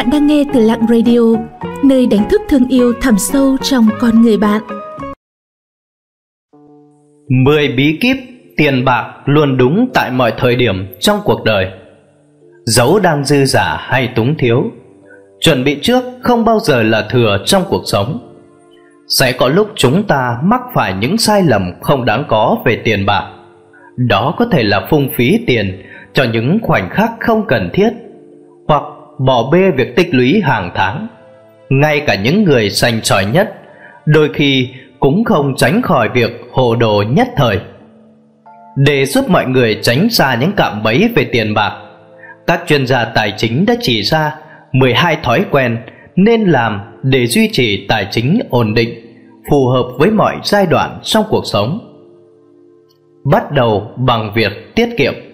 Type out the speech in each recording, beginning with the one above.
Bạn đang nghe từ Lặng Radio, nơi đánh thức thương yêu thẳm sâu trong con người bạn. 10 bí kíp tiền bạc luôn đúng tại mọi thời điểm trong cuộc đời. Dấu đang dư giả hay túng thiếu, chuẩn bị trước không bao giờ là thừa trong cuộc sống. Sẽ có lúc chúng ta mắc phải những sai lầm không đáng có về tiền bạc. Đó có thể là phung phí tiền cho những khoảnh khắc không cần thiết hoặc bỏ bê việc tích lũy hàng tháng. Ngay cả những người sành sỏi nhất đôi khi cũng không tránh khỏi việc hồ đồ nhất thời. Để giúp mọi người tránh xa những cạm bẫy về tiền bạc, các chuyên gia tài chính đã chỉ ra 12 thói quen nên làm để duy trì tài chính ổn định, phù hợp với mọi giai đoạn trong cuộc sống. Bắt đầu bằng việc tiết kiệm.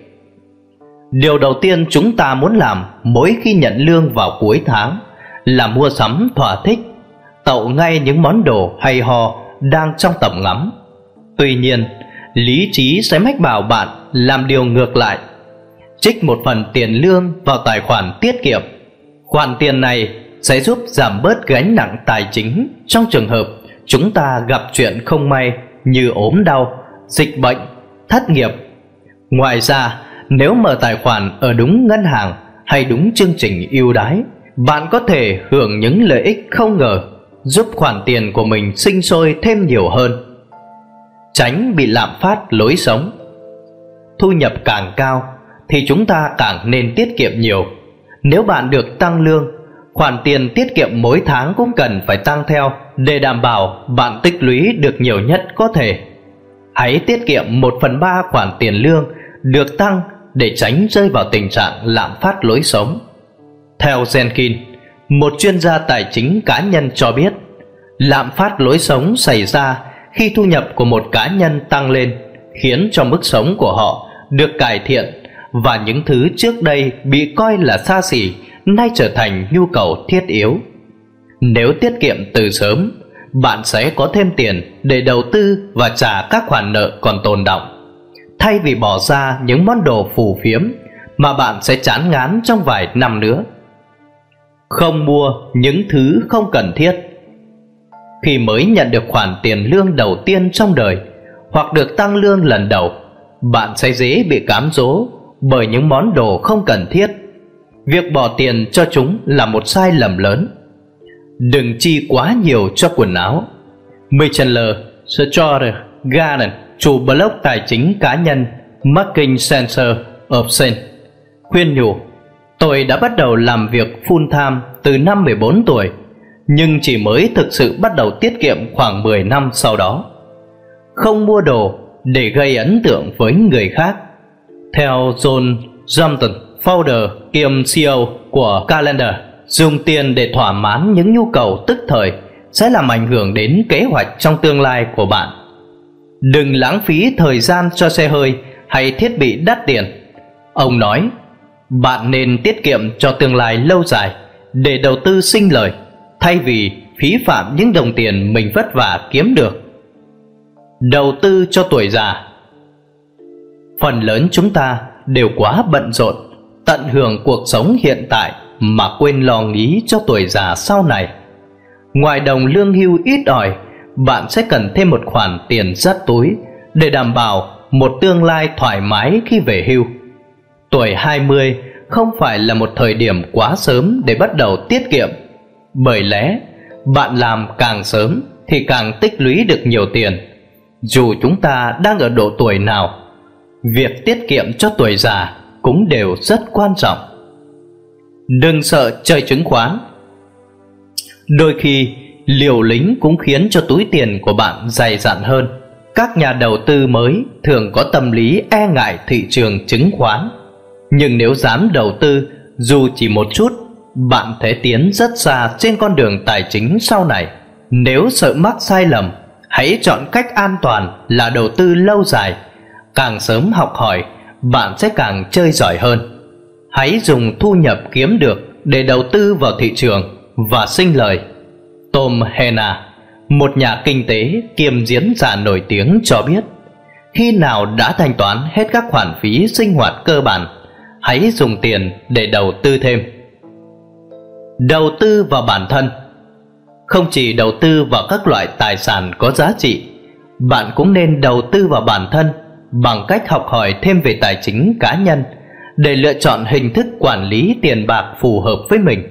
Điều đầu tiên chúng ta muốn làm mỗi khi nhận lương vào cuối tháng là mua sắm thỏa thích, tậu ngay những món đồ hay ho đang trong tầm ngắm. Tuy nhiên, lý trí sẽ mách bảo bạn làm điều ngược lại. Trích một phần tiền lương vào tài khoản tiết kiệm. Khoản tiền này sẽ giúp giảm bớt gánh nặng tài chính trong trường hợp chúng ta gặp chuyện không may như ốm đau, dịch bệnh, thất nghiệp. Ngoài ra, nếu mở tài khoản ở đúng ngân hàng hay đúng chương trình ưu đãi, bạn có thể hưởng những lợi ích không ngờ, giúp khoản tiền của mình sinh sôi thêm nhiều hơn. Tránh bị lạm phát lối sống. Thu nhập càng cao thì chúng ta càng nên tiết kiệm nhiều. Nếu bạn được tăng lương, khoản tiền tiết kiệm mỗi tháng cũng cần phải tăng theo để đảm bảo bạn tích lũy được nhiều nhất có thể. Hãy tiết kiệm 1 phần 3 khoản tiền lương được tăng để tránh rơi vào tình trạng lạm phát lối sống. Theo Jenkin, một chuyên gia tài chính cá nhân cho biết, lạm phát lối sống xảy ra khi thu nhập của một cá nhân tăng lên, khiến cho mức sống của họ được cải thiện và những thứ trước đây bị coi là xa xỉ nay trở thành nhu cầu thiết yếu. Nếu tiết kiệm từ sớm, bạn sẽ có thêm tiền để đầu tư và trả các khoản nợ còn tồn đọng thay vì bỏ ra những món đồ phù phiếm mà bạn sẽ chán ngán trong vài năm nữa. Không mua những thứ không cần thiết. Khi mới nhận được khoản tiền lương đầu tiên trong đời hoặc được tăng lương lần đầu, bạn sẽ dễ bị cám dỗ bởi những món đồ không cần thiết. Việc bỏ tiền cho chúng là một sai lầm lớn. Đừng chi quá nhiều cho quần áo. Micheler, Garden chủ blog tài chính cá nhân Marking Sensor of Sen khuyên nhủ Tôi đã bắt đầu làm việc full time từ năm 14 tuổi nhưng chỉ mới thực sự bắt đầu tiết kiệm khoảng 10 năm sau đó. Không mua đồ để gây ấn tượng với người khác. Theo John Jumpton, founder kiêm CEO của Calendar, dùng tiền để thỏa mãn những nhu cầu tức thời sẽ làm ảnh hưởng đến kế hoạch trong tương lai của bạn. Đừng lãng phí thời gian cho xe hơi hay thiết bị đắt tiền. Ông nói, bạn nên tiết kiệm cho tương lai lâu dài để đầu tư sinh lời thay vì phí phạm những đồng tiền mình vất vả kiếm được. Đầu tư cho tuổi già Phần lớn chúng ta đều quá bận rộn, tận hưởng cuộc sống hiện tại mà quên lo nghĩ cho tuổi già sau này. Ngoài đồng lương hưu ít ỏi bạn sẽ cần thêm một khoản tiền rất túi để đảm bảo một tương lai thoải mái khi về hưu. Tuổi 20 không phải là một thời điểm quá sớm để bắt đầu tiết kiệm. Bởi lẽ, bạn làm càng sớm thì càng tích lũy được nhiều tiền. Dù chúng ta đang ở độ tuổi nào, việc tiết kiệm cho tuổi già cũng đều rất quan trọng. Đừng sợ chơi chứng khoán. Đôi khi liều lính cũng khiến cho túi tiền của bạn dày dặn hơn. Các nhà đầu tư mới thường có tâm lý e ngại thị trường chứng khoán. Nhưng nếu dám đầu tư dù chỉ một chút, bạn thể tiến rất xa trên con đường tài chính sau này. Nếu sợ mắc sai lầm, hãy chọn cách an toàn là đầu tư lâu dài. Càng sớm học hỏi, bạn sẽ càng chơi giỏi hơn. Hãy dùng thu nhập kiếm được để đầu tư vào thị trường và sinh lời Tom Hena, một nhà kinh tế kiêm diễn giả nổi tiếng cho biết khi nào đã thanh toán hết các khoản phí sinh hoạt cơ bản, hãy dùng tiền để đầu tư thêm. Đầu tư vào bản thân Không chỉ đầu tư vào các loại tài sản có giá trị Bạn cũng nên đầu tư vào bản thân Bằng cách học hỏi thêm về tài chính cá nhân Để lựa chọn hình thức quản lý tiền bạc phù hợp với mình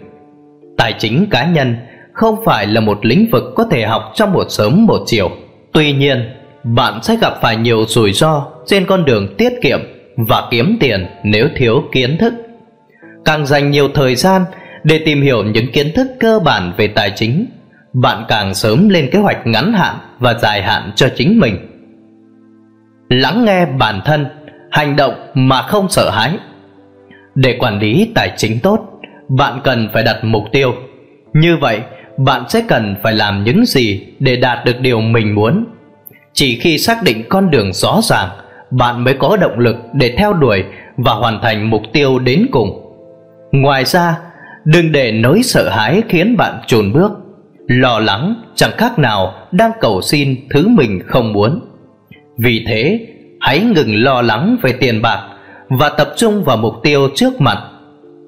Tài chính cá nhân không phải là một lĩnh vực có thể học trong một sớm một chiều Tuy nhiên, bạn sẽ gặp phải nhiều rủi ro trên con đường tiết kiệm và kiếm tiền nếu thiếu kiến thức. Càng dành nhiều thời gian để tìm hiểu những kiến thức cơ bản về tài chính, bạn càng sớm lên kế hoạch ngắn hạn và dài hạn cho chính mình. Lắng nghe bản thân, hành động mà không sợ hãi. Để quản lý tài chính tốt, bạn cần phải đặt mục tiêu. Như vậy, bạn sẽ cần phải làm những gì để đạt được điều mình muốn. Chỉ khi xác định con đường rõ ràng, bạn mới có động lực để theo đuổi và hoàn thành mục tiêu đến cùng. Ngoài ra, đừng để nỗi sợ hãi khiến bạn chùn bước. Lo lắng chẳng khác nào đang cầu xin thứ mình không muốn. Vì thế, hãy ngừng lo lắng về tiền bạc và tập trung vào mục tiêu trước mặt.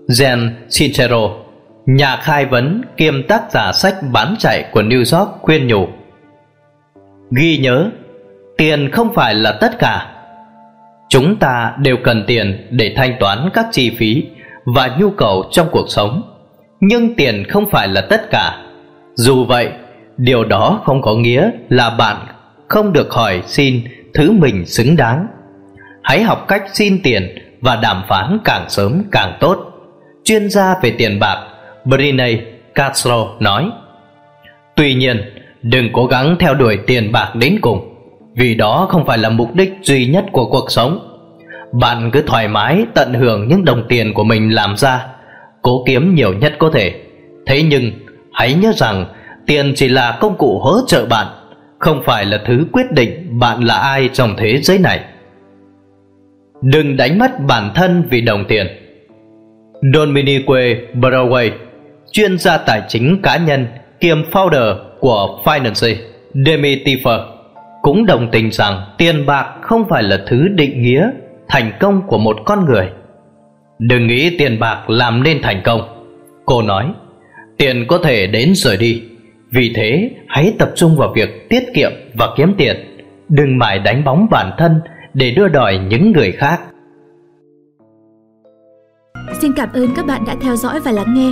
Zen Sincero, nhà khai vấn kiêm tác giả sách bán chạy của New York khuyên nhủ. Ghi nhớ, tiền không phải là tất cả Chúng ta đều cần tiền để thanh toán các chi phí và nhu cầu trong cuộc sống. Nhưng tiền không phải là tất cả. Dù vậy, điều đó không có nghĩa là bạn không được hỏi xin thứ mình xứng đáng. Hãy học cách xin tiền và đàm phán càng sớm càng tốt. Chuyên gia về tiền bạc Briney Castro nói Tuy nhiên, đừng cố gắng theo đuổi tiền bạc đến cùng vì đó không phải là mục đích duy nhất của cuộc sống. Bạn cứ thoải mái tận hưởng những đồng tiền của mình làm ra cố kiếm nhiều nhất có thể. Thế nhưng hãy nhớ rằng tiền chỉ là công cụ hỗ trợ bạn không phải là thứ quyết định bạn là ai trong thế giới này. Đừng đánh mất bản thân vì đồng tiền. Dominique Broadway chuyên gia tài chính cá nhân kiêm founder của Finance Demi Tiffer cũng đồng tình rằng tiền bạc không phải là thứ định nghĩa thành công của một con người. Đừng nghĩ tiền bạc làm nên thành công. Cô nói, tiền có thể đến rồi đi. Vì thế, hãy tập trung vào việc tiết kiệm và kiếm tiền. Đừng mãi đánh bóng bản thân để đưa đòi những người khác. Xin cảm ơn các bạn đã theo dõi và lắng nghe.